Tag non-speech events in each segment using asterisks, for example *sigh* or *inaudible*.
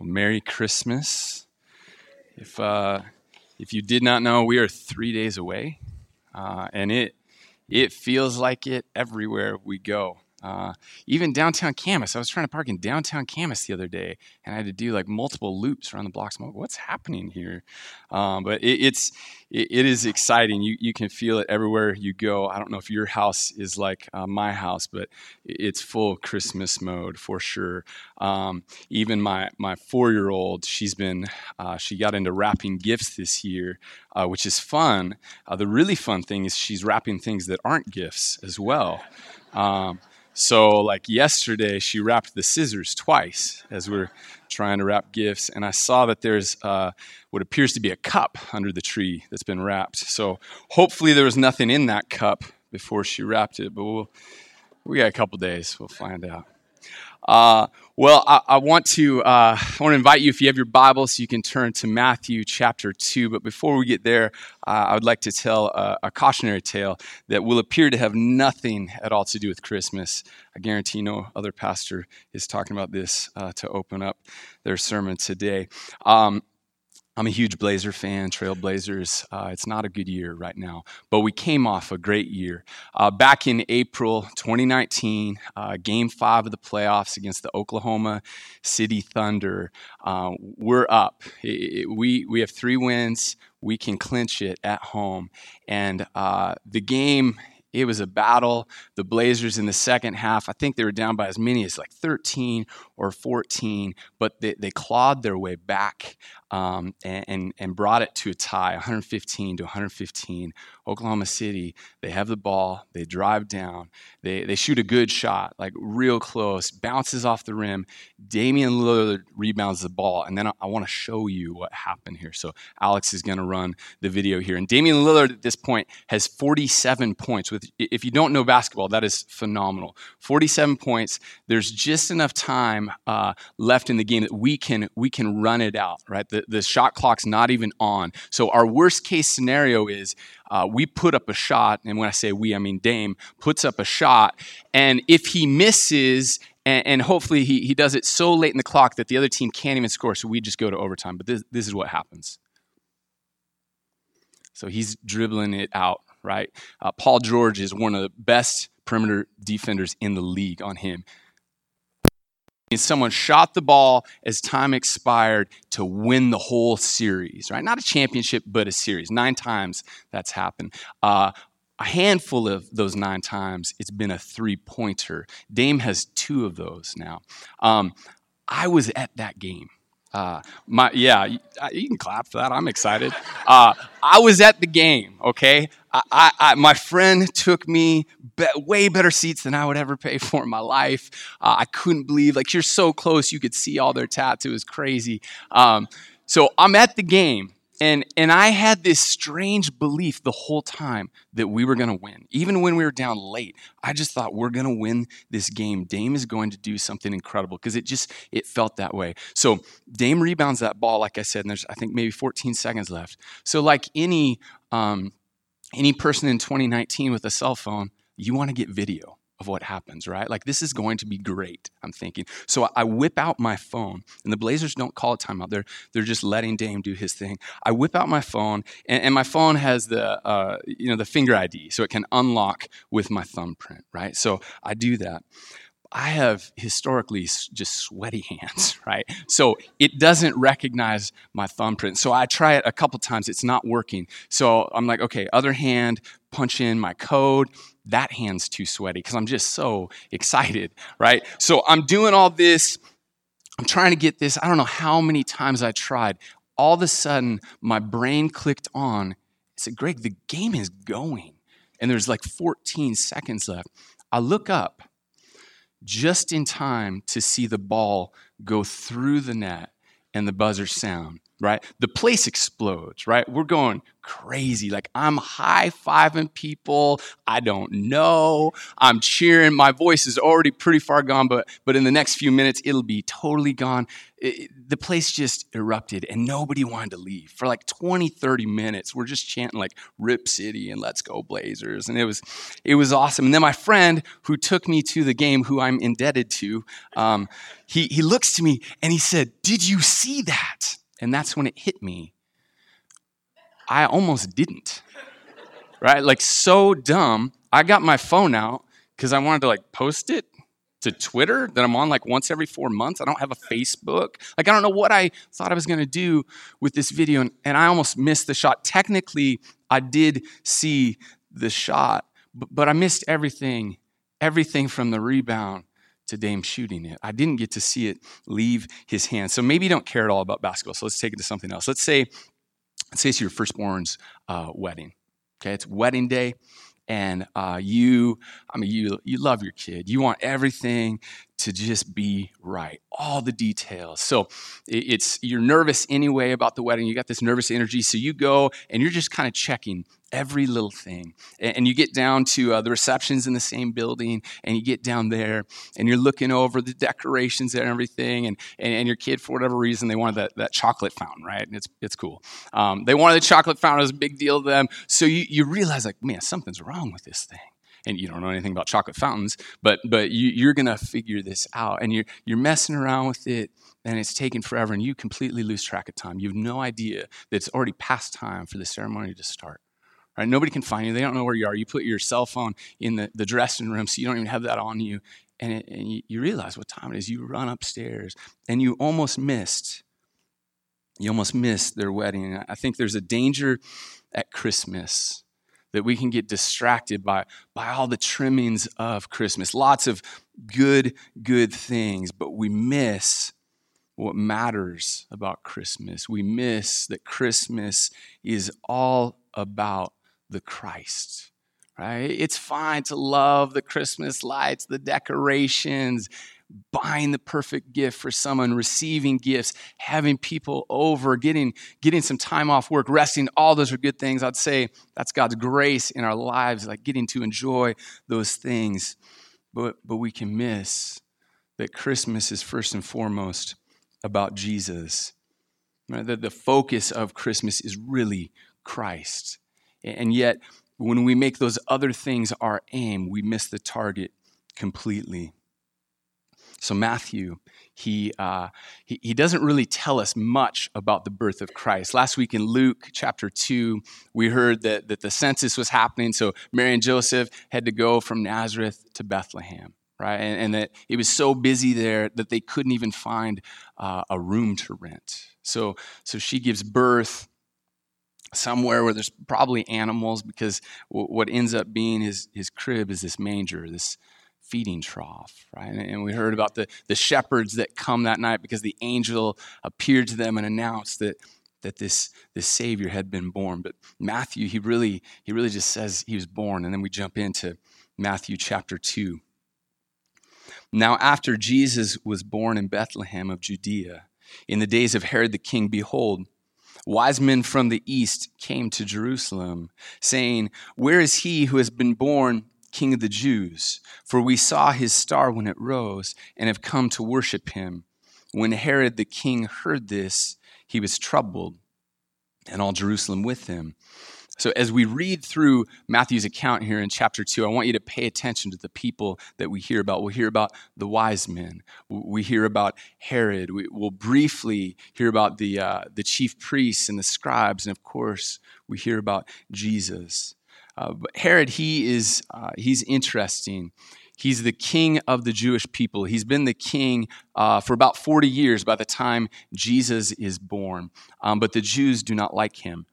Well, Merry Christmas. If, uh, if you did not know, we are three days away, uh, and it, it feels like it everywhere we go. Uh, even downtown Camas. I was trying to park in downtown Camas the other day, and I had to do like multiple loops around the blocks. I'm like, what's happening here? Um, but it, it's it, it is exciting. You you can feel it everywhere you go. I don't know if your house is like uh, my house, but it's full Christmas mode for sure. Um, even my my four year old, she's been uh, she got into wrapping gifts this year, uh, which is fun. Uh, the really fun thing is she's wrapping things that aren't gifts as well. Um, so, like yesterday, she wrapped the scissors twice as we're trying to wrap gifts, and I saw that there's uh, what appears to be a cup under the tree that's been wrapped. So, hopefully, there was nothing in that cup before she wrapped it, but we'll, we got a couple days. We'll find out. Uh, well, I, I, want to uh, I want to invite you if you have your Bible, so you can turn to Matthew chapter two. But before we get there, uh, I would like to tell a, a, cautionary tale that will appear to have nothing at all to do with Christmas. I guarantee no other pastor is talking about this uh, to open up their sermon today. Um, I'm a huge Blazer fan, Trailblazers. Uh, it's not a good year right now, but we came off a great year. Uh, back in April 2019, uh, game five of the playoffs against the Oklahoma City Thunder, uh, we're up. It, it, we, we have three wins. We can clinch it at home. And uh, the game it was a battle. The Blazers in the second half, I think they were down by as many as like 13 or 14, but they, they clawed their way back um, and, and brought it to a tie, 115 to 115. Oklahoma City, they have the ball, they drive down, they, they shoot a good shot, like real close, bounces off the rim. Damian Lillard rebounds the ball, and then I, I want to show you what happened here. So Alex is going to run the video here. And Damian Lillard at this point has 47 points. With If you don't know basketball, that is phenomenal. 47 points. There's just enough time uh, left in the game that we can, we can run it out, right? The, the shot clock's not even on. So our worst case scenario is uh, we put up a shot, and when I say we, I mean Dame puts up a shot, and if he misses, and, and, hopefully he, he does it so late in the clock that the other team can't even score, so we just go to overtime. But this, this is what happens. So he's dribbling it out, right? Uh, Paul George is one of the best perimeter defenders in the league on him someone shot the ball as time expired to win the whole series, right? Not a championship, but a series. Nine times that's happened. Uh, a handful of those nine times, it's been a three pointer. Dame has two of those now. Um, I was at that game. Uh, my yeah, you can clap for that. I'm excited. Uh, I was at the game. Okay, I, I, I, my friend took me be, way better seats than I would ever pay *laughs* for in my life. Uh, I couldn't believe like you're so close. You could see all their was crazy. Um, so I'm at the game, and, and I had this strange belief the whole time that we were going to win. Even when we were down late, I just thought we're going to win this game. Dame is going to do something incredible because it just it felt that way. So Dame rebounds that ball, like I said, and there's I think maybe 14 seconds left. So like any um, any person in 2019 with a cell phone, you want to get video of what happens, right? Like, this is going to be great, I'm thinking. So I whip out my phone, and the Blazers don't call a timeout. They're, they're just letting Dame do his thing. I whip out my phone, and, and my phone has the, uh, you know, the finger ID, so it can unlock with my thumbprint, right? So I do that. I have historically just sweaty *laughs* hands, right? So it doesn't recognize my thumbprint. So I try it a couple times, it's not working. So I'm like, okay, other hand, punch in my code. That hand's too sweaty because I'm just so excited, right? So I'm doing all this. I'm trying to get this. I don't know how many times I tried. All of a sudden, my brain clicked on. I said, Greg, the game is going. And there's like 14 seconds left. I look up just in time to see the ball go through the net and the buzzer sound. Right? The place explodes, right? We're going crazy. Like I'm high fiving people I don't know. I'm cheering. My voice is already pretty far gone, but but in the next few minutes it'll be totally gone. It, the place just erupted and nobody wanted to leave for like 20 30 minutes we're just chanting like rip city and let's go blazers and it was it was awesome and then my friend who took me to the game who i'm indebted to um, he, he looks to me and he said did you see that and that's when it hit me. I almost didn't. Right? Like, so dumb. I got my phone out because I wanted to like post it to Twitter that I'm on like once every four months. I don't have a Facebook. Like, I don't know what I thought I was going to do with this video. And, and I almost missed the shot. Technically, I did see the shot, but, but I missed everything, everything from the rebound to Dame shooting it. I didn't get to see it leave his hand. So maybe you don't care at all about basketball. So let's take it to something else. Let's say, let's say it's your firstborn's uh, wedding. Okay, it's wedding day, and uh, you, I mean, you you love your kid. You want everything to just be right, all the details. So it's you're nervous anyway about the wedding. You got this nervous energy, so you go and you're just kind of checking every little thing. And you get down to uh, the receptions in the same building, and you get down there, and you're looking over the decorations and everything. And, and, your kid, for whatever reason, they wanted that, that chocolate fountain, right? And it's, it's cool. Um, they wanted the chocolate fountain, it was a big deal to them. So you, you realize, like, man, something's wrong with this thing. And you don't know anything about chocolate fountains, but but you, you're gonna figure this out, and you're you're messing around with it, and it's taking forever, and you completely lose track of time. You have no idea that it's already past time for the ceremony to start. Right? Nobody can find you. They don't know where you are. You put your cell phone in the, the dressing room, so you don't even have that on you. And, it, and you, you realize what time it is. You run upstairs, and you almost missed. You almost missed their wedding. I think there's a danger at Christmas that we can get distracted by, by all the trimmings of Christmas. Lots of good, good things, but we miss what matters about Christmas. We miss that Christmas is all about the Christ. Right? It's fine to love the Christmas lights, the decorations, buying the perfect gift for someone, receiving gifts, having people over, getting, getting some time off work, resting, all those are good things. I'd say that's God's grace in our lives, like getting to enjoy those things. But, but we can miss that Christmas is first and foremost about Jesus. Right? That the focus of Christmas is really Christ. And yet, when we make those other things our aim, we miss the target completely. So, Matthew, he, uh, he, he, doesn't really tell us much about the birth of Christ. Last week in Luke chapter 2, we heard that, that the census was happening, so Mary and Joseph had to go from Nazareth to Bethlehem, right? And, and that it was so busy there that they couldn't even find uh, a room to rent. So, so she gives birth somewhere where there's probably animals because what ends up being his, his crib is this manger, this feeding trough, right? And we heard about the, the shepherds that come that night because the angel appeared to them and announced that, that this, this Savior had been born. But Matthew, he really, he really just says he was born. And then we jump into Matthew chapter 2. Now, after Jesus was born in Bethlehem of Judea, in the days of Herod the king, behold, wise men from the east came to Jerusalem, saying, Where is he who has been born King of the Jews? For we saw his star when it rose and have come to worship him. When Herod the king heard this, he was troubled, and all Jerusalem with him. So, as we read through Matthew's account here in chapter 2, I want you to pay attention to the people that we hear about. We'll hear about the wise men, we hear about Herod, we, will briefly hear about the, uh, the chief priests and the scribes, and of course, we hear about Jesus. Uh, but Herod, he is uh, he's interesting. He's the king of the Jewish people. He's been the king uh, for about 40 years by the time Jesus is born. Um, but the Jews do not like him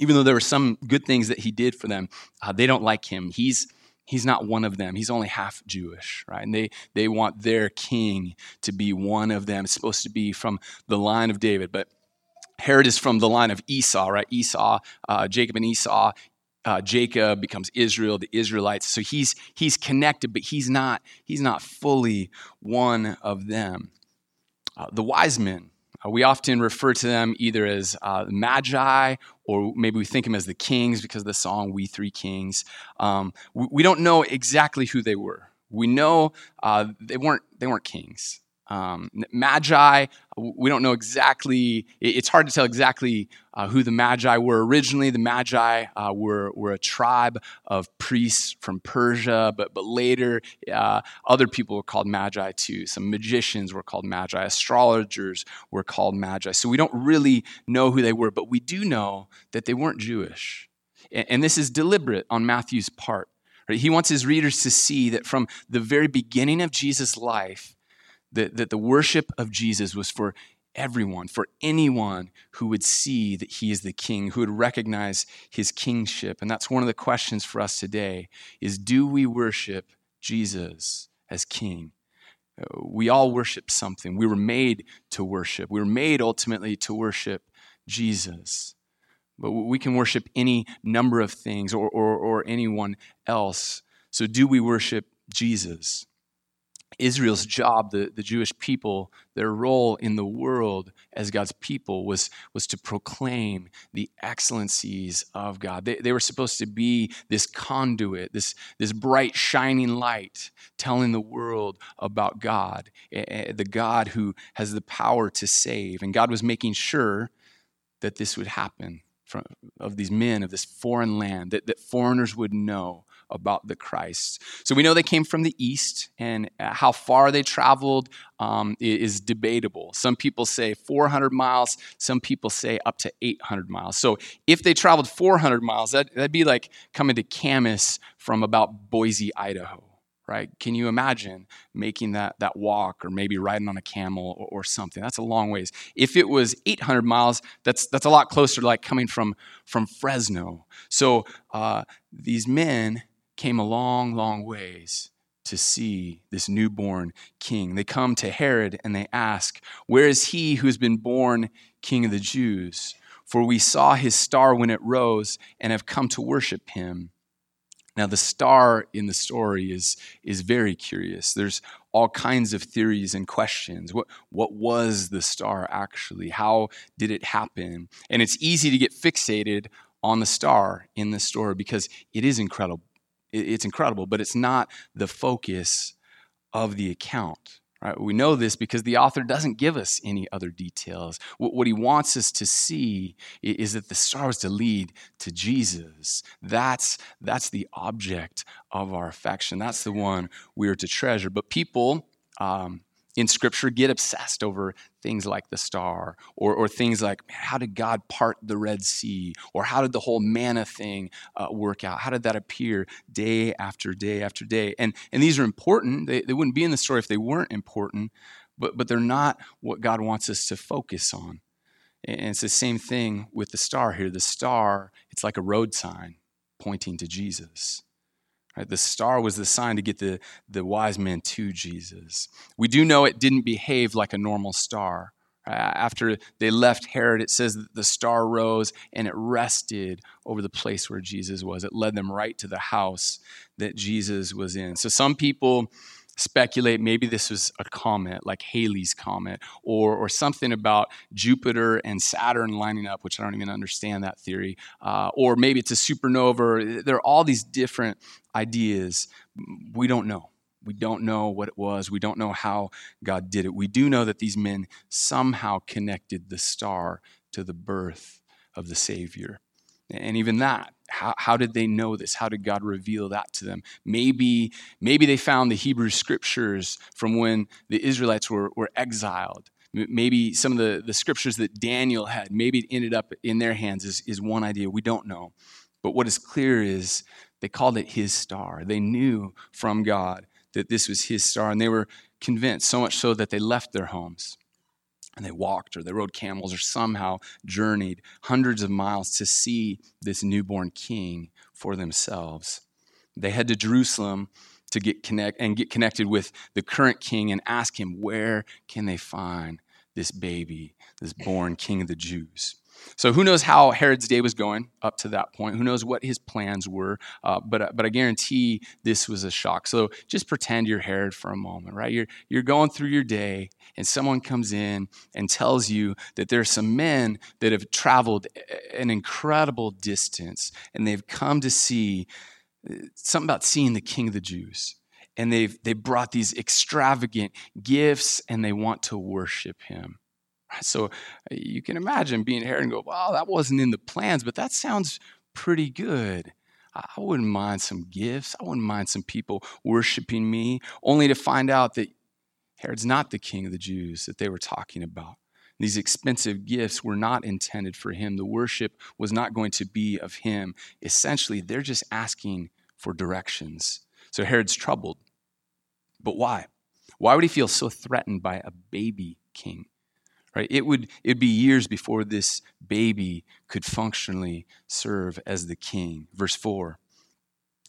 even though there were some good things that he did for them, uh, they don't like him. He's he's not one of them. He's only half Jewish, right? And they they want their king to be one of them. It's supposed to be from the line of David, but Herod is from the line of Esau, right? Esau, uh, Jacob and Esau. Uh, Jacob becomes Israel, the Israelites. So he's he's connected, but he's not he's not fully one of them. Uh, the wise men Uh, we often refer to them either as uh, magi or maybe we think them as the kings because of the song We Three Kings. Um, we, we, don't know exactly who they were. We know uh, they, weren't, they weren't kings. Um, magi, we don't know exactly, it's hard to tell exactly uh, who the Magi were originally. The Magi uh, were, were a tribe of priests from Persia, but, but later uh, other people were called Magi too. Some magicians were called Magi, astrologers were called Magi. So we don't really know who they were, but we do know that they weren't Jewish. And, and this is deliberate on Matthew's part. He wants his readers to see that from the very beginning of Jesus' life, that, that the worship of Jesus was for everyone, for anyone who would see that he is the king, who would recognize his kingship. And that's one of the questions for us today is do we worship Jesus as king? Uh, we all worship something. We were made to worship. We were made ultimately to worship Jesus. But we can worship any number of things or, or, or anyone else. So, do we worship Jesus? Israel's job, the, the Jewish people, their role in the world as God's people was, was to proclaim the excellencies of God. They, they were supposed to be this conduit, this, this bright, shining light, telling the world about God, the God who has the power to save. And God was making sure that this would happen. From, of these men of this foreign land that, that foreigners would know about the Christ. So we know they came from the east, and uh, how far they traveled um, is debatable. Some people say 400 miles, some people say up to 800 miles. So if they traveled 400 miles, that, that'd be like coming to Camas from about Boise, Idaho. Right? Can you imagine making that, that walk or maybe riding on a camel or, or, something? That's a long ways. If it was 800 miles, that's, that's a lot closer to like coming from, from Fresno. So uh, these men came a long, long ways to see this newborn king. They come to Herod and they ask, Where is he who has been born king of the Jews? For we saw his star when it rose and have come to worship him. Now, the star in the story is, is very curious. There's all kinds of theories and questions. What, what was the star actually? How did it happen? And it's easy to get fixated on the star in the story because it is incredible it's incredible, but it's not the focus of the account. Right? We know this because the author doesn't give us any other details. What he wants us to see is that the star was to lead to Jesus. That's, that's the object of our affection. That's the one we are to treasure. But people, um, in scripture get obsessed over things like the star or, or things like how did god part the red sea? or how did the whole manna thing uh, work out? How did that appear day after day after day? And, and these are important. They, they wouldn't be in the story if they weren't important but, but they're not what god wants us to focus on. And it's the same thing with the star here. The star it's like a road sign pointing to jesus Right? The star was the sign to get the, the wise men to Jesus. We do know it didn't behave like a normal star. After they left Herod, it says that the star rose and it rested over the place where Jesus was. It led them right to the house that Jesus was in. So some people speculate maybe this was a comet, like Halley's Comet, or, or something about Jupiter and Saturn lining up, which I don't even understand that theory. Uh, or maybe it's a supernova. There are all these different ideas. We don't know. We don't know what it was. We don't know how God did it. We do know that these men somehow connected the star to the birth of the Savior. And even that, how, how did they know this? How did God reveal that to them? Maybe, maybe they found the Hebrew scriptures from when the Israelites were, were exiled. Maybe some of the, the scriptures that Daniel had, maybe it ended up in their hands, is, is one idea. We don't know. But what is clear is they called it his star. They knew from God that this was his star, and they were convinced, so much so that they left their homes and they walked or they rode camels or somehow journeyed hundreds of miles to see this newborn king for themselves. They head to Jerusalem to get connect and get connected with the current king and ask him where can they find this baby, this born king of the Jews. So who knows how Herod's day was going up to that point? Who knows what his plans were? Uh, but but I guarantee this was a shock. So just pretend you're Herod for a moment, right? You're you're going through your day, and someone comes in and tells you that there's some men that have traveled an incredible distance, and they've come to see uh, something about seeing the King of the Jews. And they've they brought these extravagant gifts, and they want to worship him. *laughs* So uh, you can imagine being Herod and go, wow, that wasn't in the plans, but that sounds pretty good. I wouldn't mind some gifts. I wouldn't mind some people worshiping me, only to find out that Herod's not the king of the Jews that they were talking about. These expensive gifts were not intended for him. The worship was not going to be of him. Essentially, they're just asking for directions. So Herod's troubled. But why? Why would he feel so threatened by a baby king? Right? It would it'd be years before this baby could functionally serve as the king. Verse 4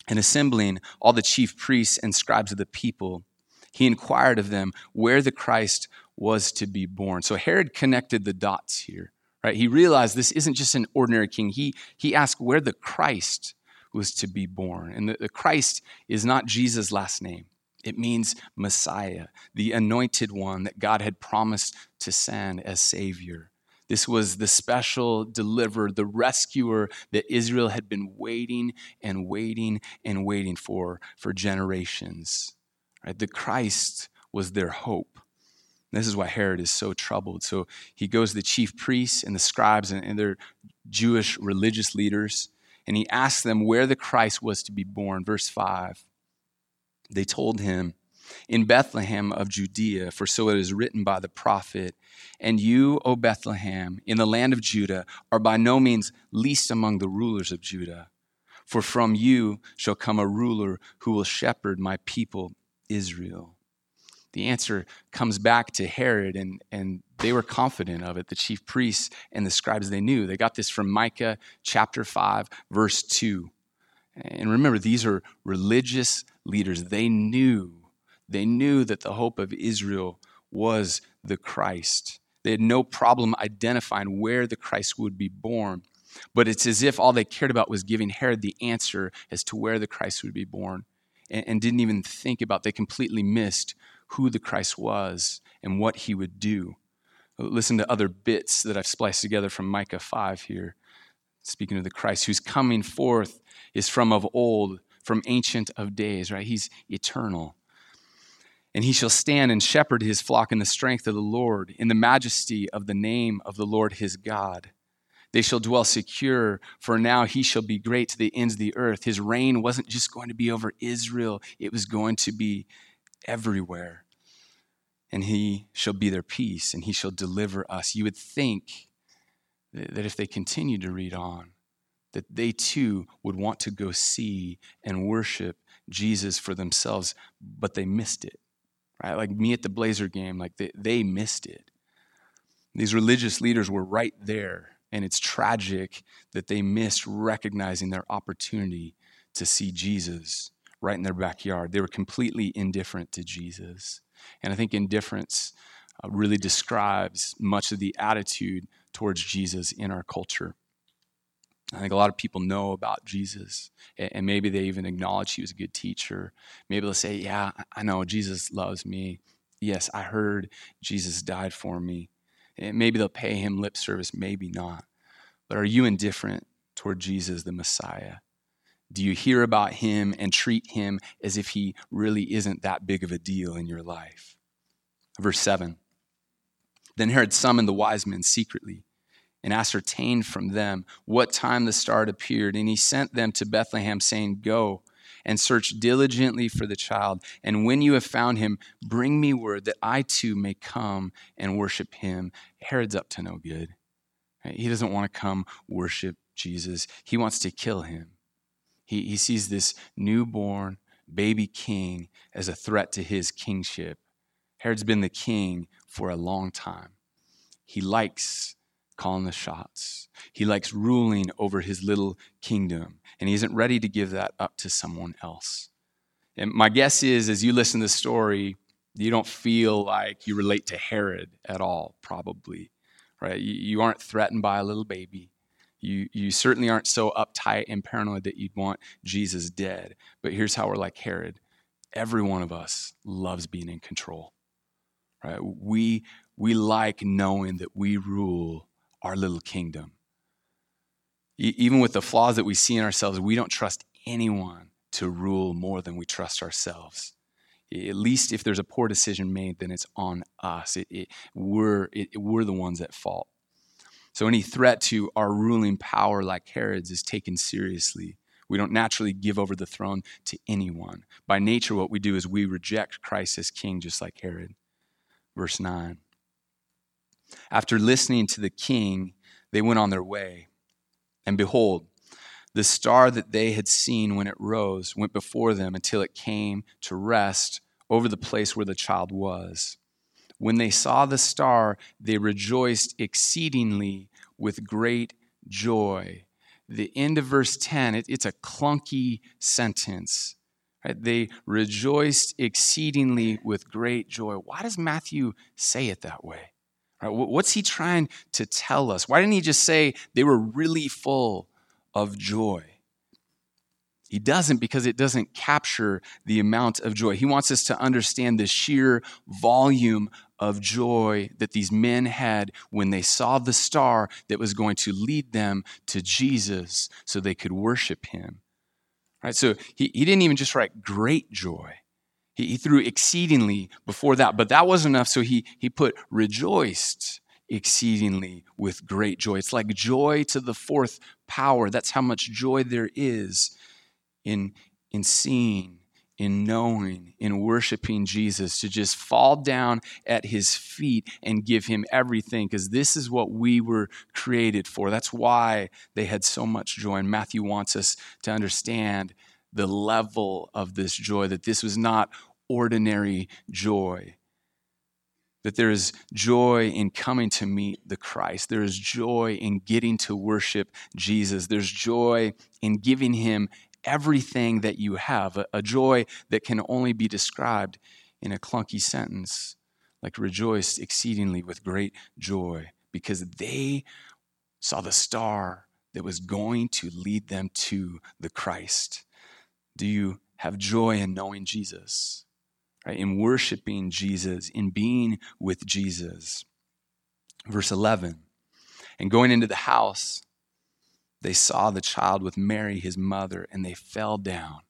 and assembling all the chief priests and scribes of the people he inquired of them where the christ was to be born. So herod connected the dots here right? He realized this isn't just an ordinary king. He he asked where the christ was to be born. And the, the christ is not jesus last name it means Messiah, the anointed one that God had promised to send as Savior. This was the special deliverer, the rescuer that Israel had been waiting and waiting and waiting for for generations. Right? The Christ was their hope. this is why Herod is so troubled. So he goes to the chief priests and the scribes and, and their Jewish religious leaders, and he asks them where the Christ was to be born. Verse 5 they told him, In Bethlehem of Judea, for so it is written by the prophet, And you, O Bethlehem, in the land of Judah, are by no means least among the rulers of Judah. For from you shall come a ruler who will shepherd my people Israel. The answer comes back to Herod, and, and they were confident of it. The chief priests and the scribes, they knew. They got this from Micah chapter 5, verse 2. And remember, these are religious leaders. They knew, they knew that the hope of Israel was the Christ. They had no problem identifying where the Christ would be born. But it's as if all they cared about was giving Herod the answer as to where the Christ would be born and, and didn't even think about, they completely missed who the Christ was and what he would do. Listen to other bits that I've spliced together from Micah 5 here. Speaking of the Christ who's coming forth is from of old, from ancient of days, right? He's eternal. And he shall stand and shepherd his flock in the strength of the Lord, in the majesty of the name of the Lord his God. They shall dwell secure, for now he shall be great to the ends of the earth. His reign wasn't just going to be over Israel, it was going to be everywhere. And he shall be their peace, and he shall deliver us. You would think that if they continued to read on, that they too would want to go see and worship Jesus for themselves, but they missed it. Right? Like me at the Blazer game, like they, they missed it. These religious leaders were right there, and it's tragic that they missed recognizing their opportunity to see Jesus right in their backyard. They were completely indifferent to Jesus. And I think indifference uh, really describes much of the attitude towards Jesus in our culture. I think a lot of people know about Jesus, and maybe they even acknowledge he was a good teacher. Maybe they'll say, Yeah, I know Jesus loves me. Yes, I heard Jesus died for me. And maybe they'll pay him lip service, maybe not. But are you indifferent toward Jesus, the Messiah? Do you hear about him and treat him as if he really isn't that big of a deal in your life? Verse 7 Then Herod summoned the wise men secretly and ascertained from them what time the star had appeared. And he sent them to Bethlehem, saying, Go and search diligently for the child. And when you have found him, bring me word that I too may come and worship him. Herod's up to no good. He doesn't want to come worship Jesus, he wants to kill him. He, he sees this newborn baby king as a threat to his kingship. Herod's been the king for a long time. He likes calling the shots. He likes ruling over his little kingdom, and he isn't ready to give that up to someone else. And my guess is, as you listen to the story, You don't feel like you relate to Herod at all, probably, right? You, aren't threatened by a little baby. You, you certainly aren't so uptight and paranoid that you'd want Jesus dead. But here's how we're like Herod every one of us loves being in control, right? We, we like knowing that we rule our little kingdom. E- even with the flaws that we see in ourselves, we don't trust anyone to rule more than we trust ourselves. At least if there's a poor decision made, then it's on us. It, it, we're, it, we're the ones at fault. So any threat to our ruling power, like Herod's, is taken seriously. We don't naturally give over the throne to anyone. By nature, what we do is we reject Christ as king, just like Herod. Verse 9. After listening to the king, they went on their way. And behold, the star that they had seen when it rose went before them until it came to rest over the place where the child was. When they saw the star, they rejoiced exceedingly with great joy. The end of verse 10, it, it's a clunky sentence. Right? They rejoiced exceedingly with great joy. Why does Matthew say it that way? Right? What's he trying to tell us? Why didn't he just say they were really full of joy? He doesn't because it doesn't capture the amount of joy. He wants us to understand the sheer volume of joy that these men had when they saw the star that was going to lead them to Jesus so they could worship him. Right? So he, he didn't even just write great joy. He, he threw exceedingly before that, but that wasn't enough. So he, he put rejoiced exceedingly with great joy. It's like joy to the fourth power. That's how much joy there is in, in seeing, in knowing, in worshiping Jesus, to just fall down at his feet and give him everything, because this is what we were created for. That's why they had so much joy. And Matthew wants us to understand the level of this joy, that this was not ordinary joy. That there is joy in coming to meet the Christ. There is joy in getting to worship Jesus. There's joy in giving him everything that you have, a, joy that can only be described in a clunky sentence, like rejoiced exceedingly with great joy, because they saw the star that was going to lead them to the Christ. Do you have joy in knowing Jesus? Right? In worshiping Jesus, in being with Jesus. Verse 11. And going into the house, they saw the child with Mary, his mother, and they fell down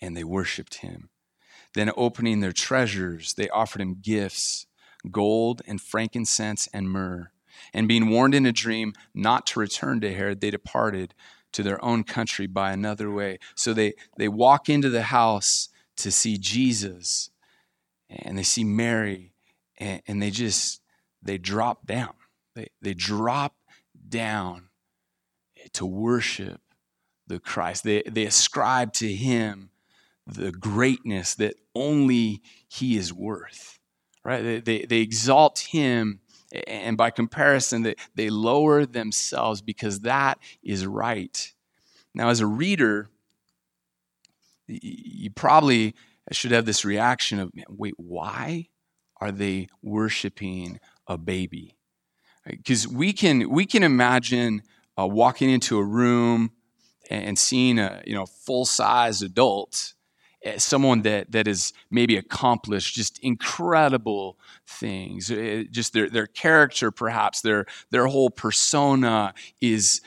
and they worshiped him. Then, opening their treasures, they offered him gifts gold and frankincense and myrrh. And being warned in a dream not to return to Herod, they departed to their own country by another way. So they, they walk into the house to see Jesus and they see Mary and, and they just, they drop down. They, they drop down to worship the Christ. They, they ascribe to him the greatness that only he is worth, right? They, they, they exalt him, and by comparison, they, lower themselves because that is right. Now, as a reader, you probably should have this reaction of, wait, why are they worshiping a baby? Because we can, we can imagine uh, walking into a room and seeing a you know full size adult, someone that that is maybe accomplished just incredible things, eh, just their their character, perhaps their their whole persona is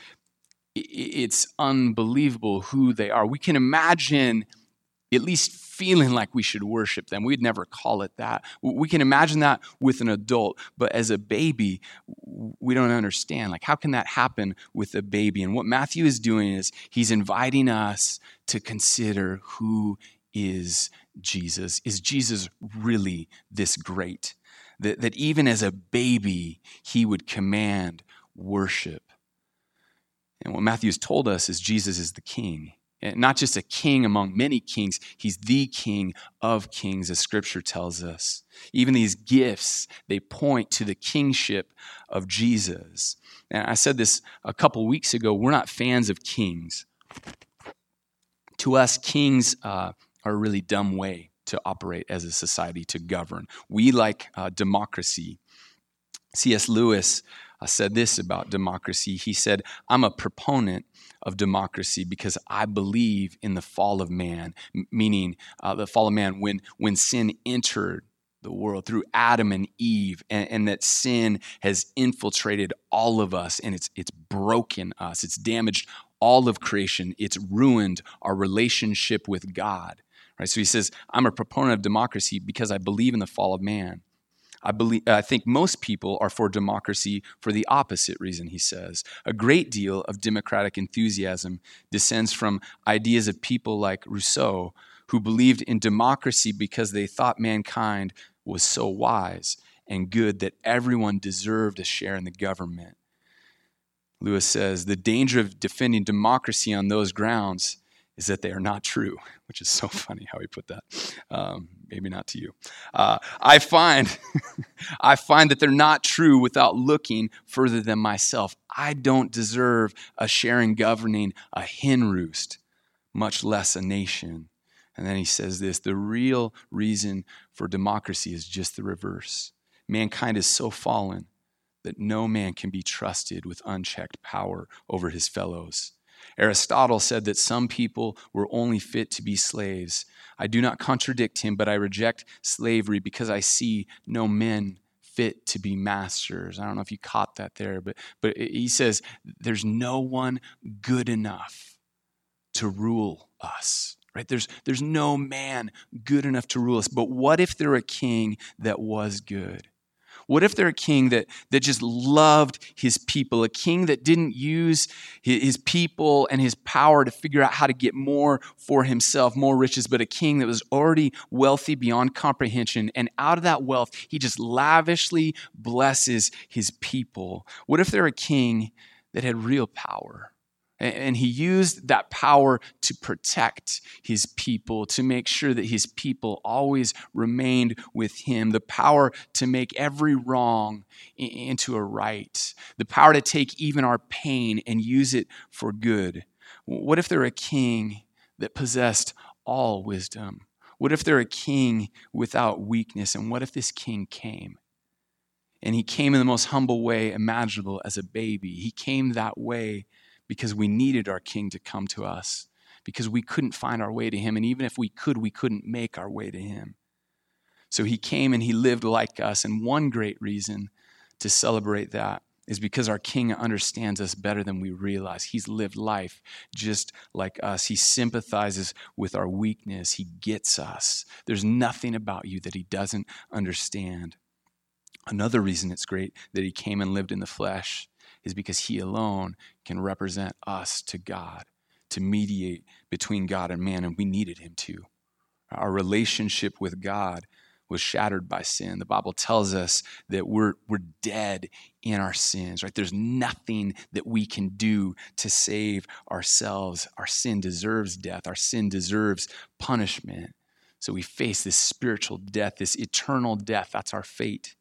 it's unbelievable who they are. We can imagine at least feeling like we should worship them. We'd never call it that. We can imagine that with an adult, but as a baby, we don't understand. Like, how can that happen with a baby? And what Matthew is doing is he's inviting us to consider who is Jesus. Is Jesus really this great? That, that even as a baby, he would command worship. And what Matthew has told us is Jesus is the king And not just a king among many kings, he's the king of kings, as scripture tells us. Even these gifts, they point to the kingship of Jesus. And I said this a couple weeks ago we're not fans of kings. To us, kings uh, a really dumb way to operate as a society, to govern. We like uh, democracy. C.S. Lewis uh, said this about democracy. He said, I'm a proponent of democracy because I believe in the fall of man, m- meaning uh, the fall of man when, when sin entered the world through Adam and Eve, and, and, that sin has infiltrated all of us and it's, it's broken us. It's damaged all of creation. It's ruined our relationship with God. Right? So he says, I'm a proponent of democracy because I believe in the fall of man. I, believe, I think most people are for democracy for the opposite reason, he says. A great deal of democratic enthusiasm descends from ideas of people like Rousseau, who believed in democracy because they thought mankind was so wise and good that everyone deserved a share in the government. Lewis says the danger of defending democracy on those grounds is that they are not true, *laughs* which is so funny how he put that. Um, maybe not to you. Uh, I find, *laughs* I find that they're not true without looking further than myself. I don't deserve a sharing governing a hen roost, much less a nation. And then he says this: the real reason for democracy is just the reverse. Mankind is so fallen that no man can be trusted with unchecked power over his fellows. Aristotle said that some people were only fit to be slaves. I do not contradict him, but I reject slavery because I see no men fit to be masters. I don't know if you caught that there, but, but he says there's no one good enough to rule us. Right? There's, there's no man good enough to rule us. But what if there a king that was good? What if they're a king that, that just loved his people, a king that didn't use his people and his power to figure out how to get more for himself, more riches, but a king that was already wealthy beyond comprehension. And out of that wealth, he just lavishly blesses his people. What if they're a king that had real power? And he used that power to protect his people, to make sure that his people always remained with him. The power to make every wrong into a right. The power to take even our pain and use it for good. What if they're a king that possessed all wisdom? What if they're a king without weakness? And what if this king came? And he came in the most humble way imaginable as a baby. He came that way because we needed our king to come to us, because we couldn't find our way to him. And even if we could, we couldn't make our way to him. So he came and he lived like us. And one great reason to celebrate that is because our king understands us better than we realize. He's lived life just like us. He sympathizes with our weakness. He gets us. There's nothing about you that he doesn't understand. Another reason it's great that he came and lived in the flesh is because He alone can represent us to God, to mediate between God and man, and we needed Him to. Our relationship with God was shattered by sin. The Bible tells us that we're, we're dead in our sins, right? There's nothing that we can do to save ourselves. Our sin deserves death, our sin deserves punishment. So we face this spiritual death, this eternal death. That's our fate.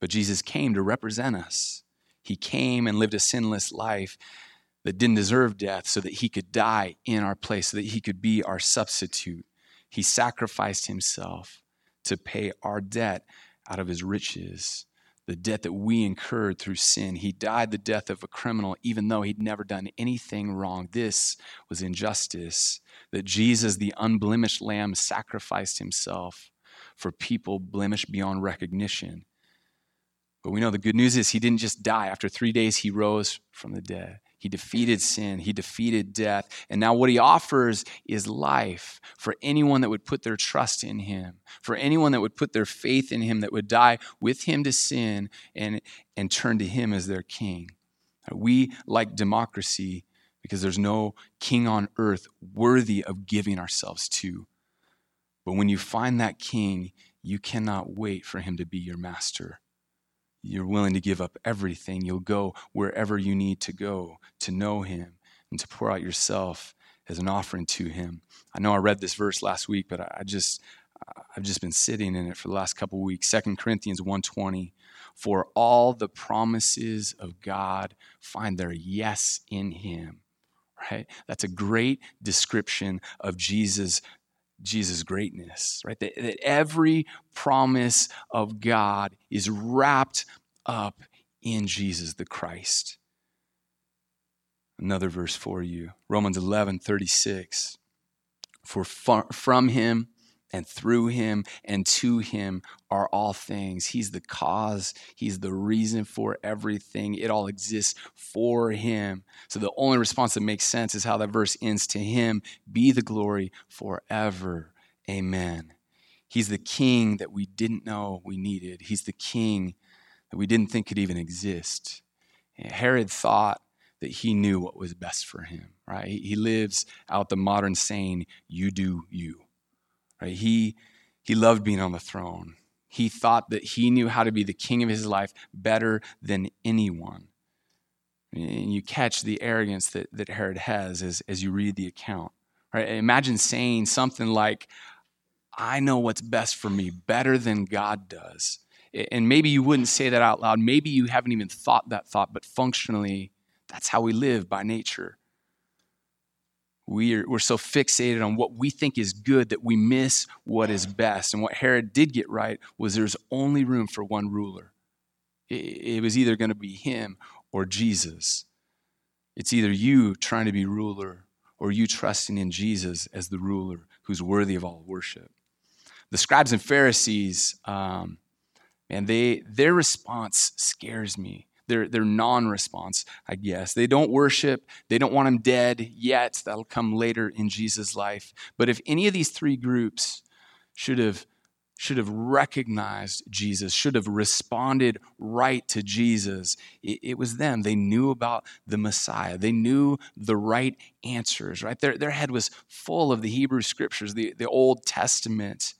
But Jesus came to represent us. He came and lived a sinless life that didn't deserve death so that he could die in our place, so that he could be our substitute. He sacrificed himself to pay our debt out of his riches, the debt that we incurred through sin. He died the death of a criminal, even though he'd never done anything wrong. This was injustice that Jesus, the unblemished lamb, sacrificed himself for people blemished beyond recognition. But we know the good news is he didn't just die. After three days, he rose from the dead. He defeated sin, he defeated death. And now, what he offers is life for anyone that would put their trust in him, for anyone that would put their faith in him, that would die with him to sin and, and turn to him as their king. We like democracy because there's no king on earth worthy of giving ourselves to. But when you find that king, you cannot wait for him to be your master you're willing to give up everything. You'll go wherever you need to go to know Him and to pour out yourself as an offering to Him. I know I read this verse last week, but I just I've just been sitting in it for the last couple weeks. Second Corinthians 1:20. For all the promises of God find their yes in Him. Right? That's a great description of Jesus' Jesus' greatness, right? That, that every promise of God is wrapped up in Jesus the Christ. Another verse for you Romans 11 36. For from him and through him and to him are all things. He's the cause, he's the reason for everything. It all exists for him. So the only response that makes sense is how that verse ends to him be the glory forever. Amen. He's the king that we didn't know we needed. He's the king that we didn't think could even exist. Herod thought that he knew what was best for him, right? He lives out the modern saying, you do you Right? He, he loved being on the throne. He thought that he knew how to be the king of his life better than anyone. And you catch the arrogance that, that Herod has as, as you read the account. Right? Imagine saying something like, I know what's best for me better than God does. And maybe you wouldn't say that out loud. Maybe you haven't even thought that thought, but functionally, that's how we live by nature we're, we're so fixated on what we think is good that we miss what is best. And what Herod did get right was there's only room for one ruler. It, it was either going to be him or Jesus. It's either you trying to be ruler or you trusting in Jesus as the ruler who's worthy of all worship. The scribes and Pharisees, um, man, they, their response scares me their, their non response, I guess. They don't worship, they don't want him dead yet. That'll come later in Jesus' life. But if any of these three groups should have should have recognized Jesus, should have responded right to Jesus. It, it, was them. They knew about the Messiah. They knew the right answers, right? Their, their head was full of the Hebrew scriptures, the, the Old Testament.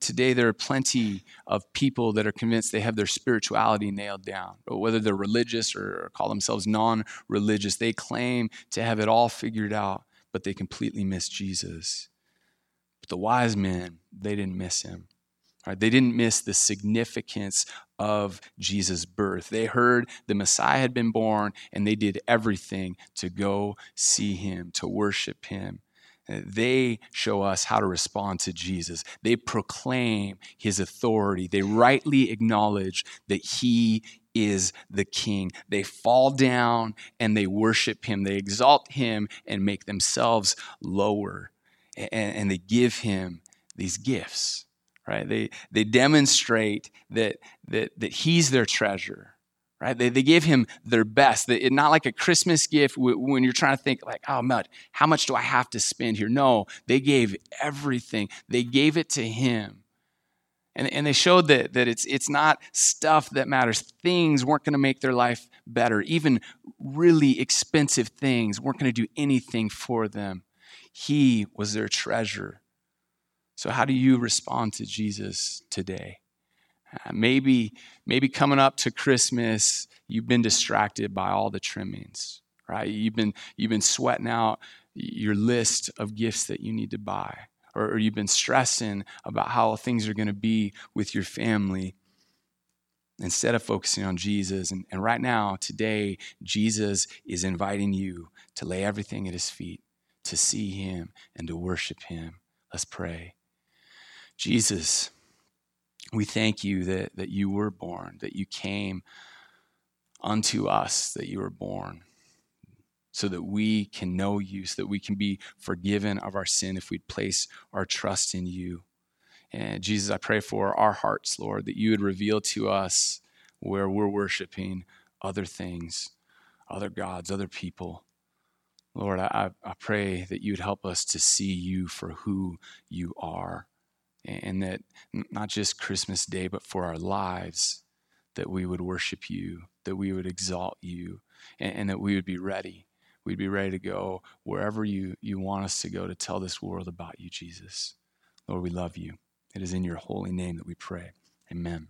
Today, there are plenty of people that are convinced they have their spirituality nailed down. But whether they're religious or call themselves non religious, they claim to have it all figured out, but they completely miss Jesus. But the wise men, they didn't miss him. Right? They didn't miss the significance of Jesus' birth. They heard the Messiah had been born, and they did everything to go see him, to worship him. They show us how to respond to Jesus. They proclaim his authority. They rightly acknowledge that he is the king. They fall down and they worship him. They exalt him and make themselves lower. And, and they give him these gifts, right? They, they demonstrate that, that, that he's their treasure right? They, they gave him their best. Not like a Christmas gift when you're trying to think like, oh, how much do I have to spend here? No, they gave everything. They gave it to him. And, and they showed that, that it's, it's not stuff that matters. Things weren't going to make their life better. Even really expensive things weren't going to do anything for them. He was their treasure. So, how do you respond to Jesus today? Uh, maybe, maybe coming up to Christmas, you've been distracted by all the trimmings, right? You've been, you've been sweating out your list of gifts that you need to buy, or, or you've been stressing about how things are going to be with your family instead of focusing on Jesus. And, and right now, today, Jesus is inviting you to lay everything at his feet, to see him, and to worship him. Let's pray. Jesus, we thank you that, that you were born, that you came unto us, that you were born, so that we can know you, so that we can be forgiven of our sin if we place our trust in you. And Jesus, I pray for our hearts, Lord, that you would reveal to us where we're worshiping other things, other gods, other people. Lord, I, I pray that you would help us to see you for who you are and that not just Christmas Day, but for our lives, that we would worship you, that we would exalt you, and, and, that we would be ready. We'd be ready to go wherever you, you want us to go to tell this world about you, Jesus. Lord, we love you. It is in your holy name that we pray. Amen.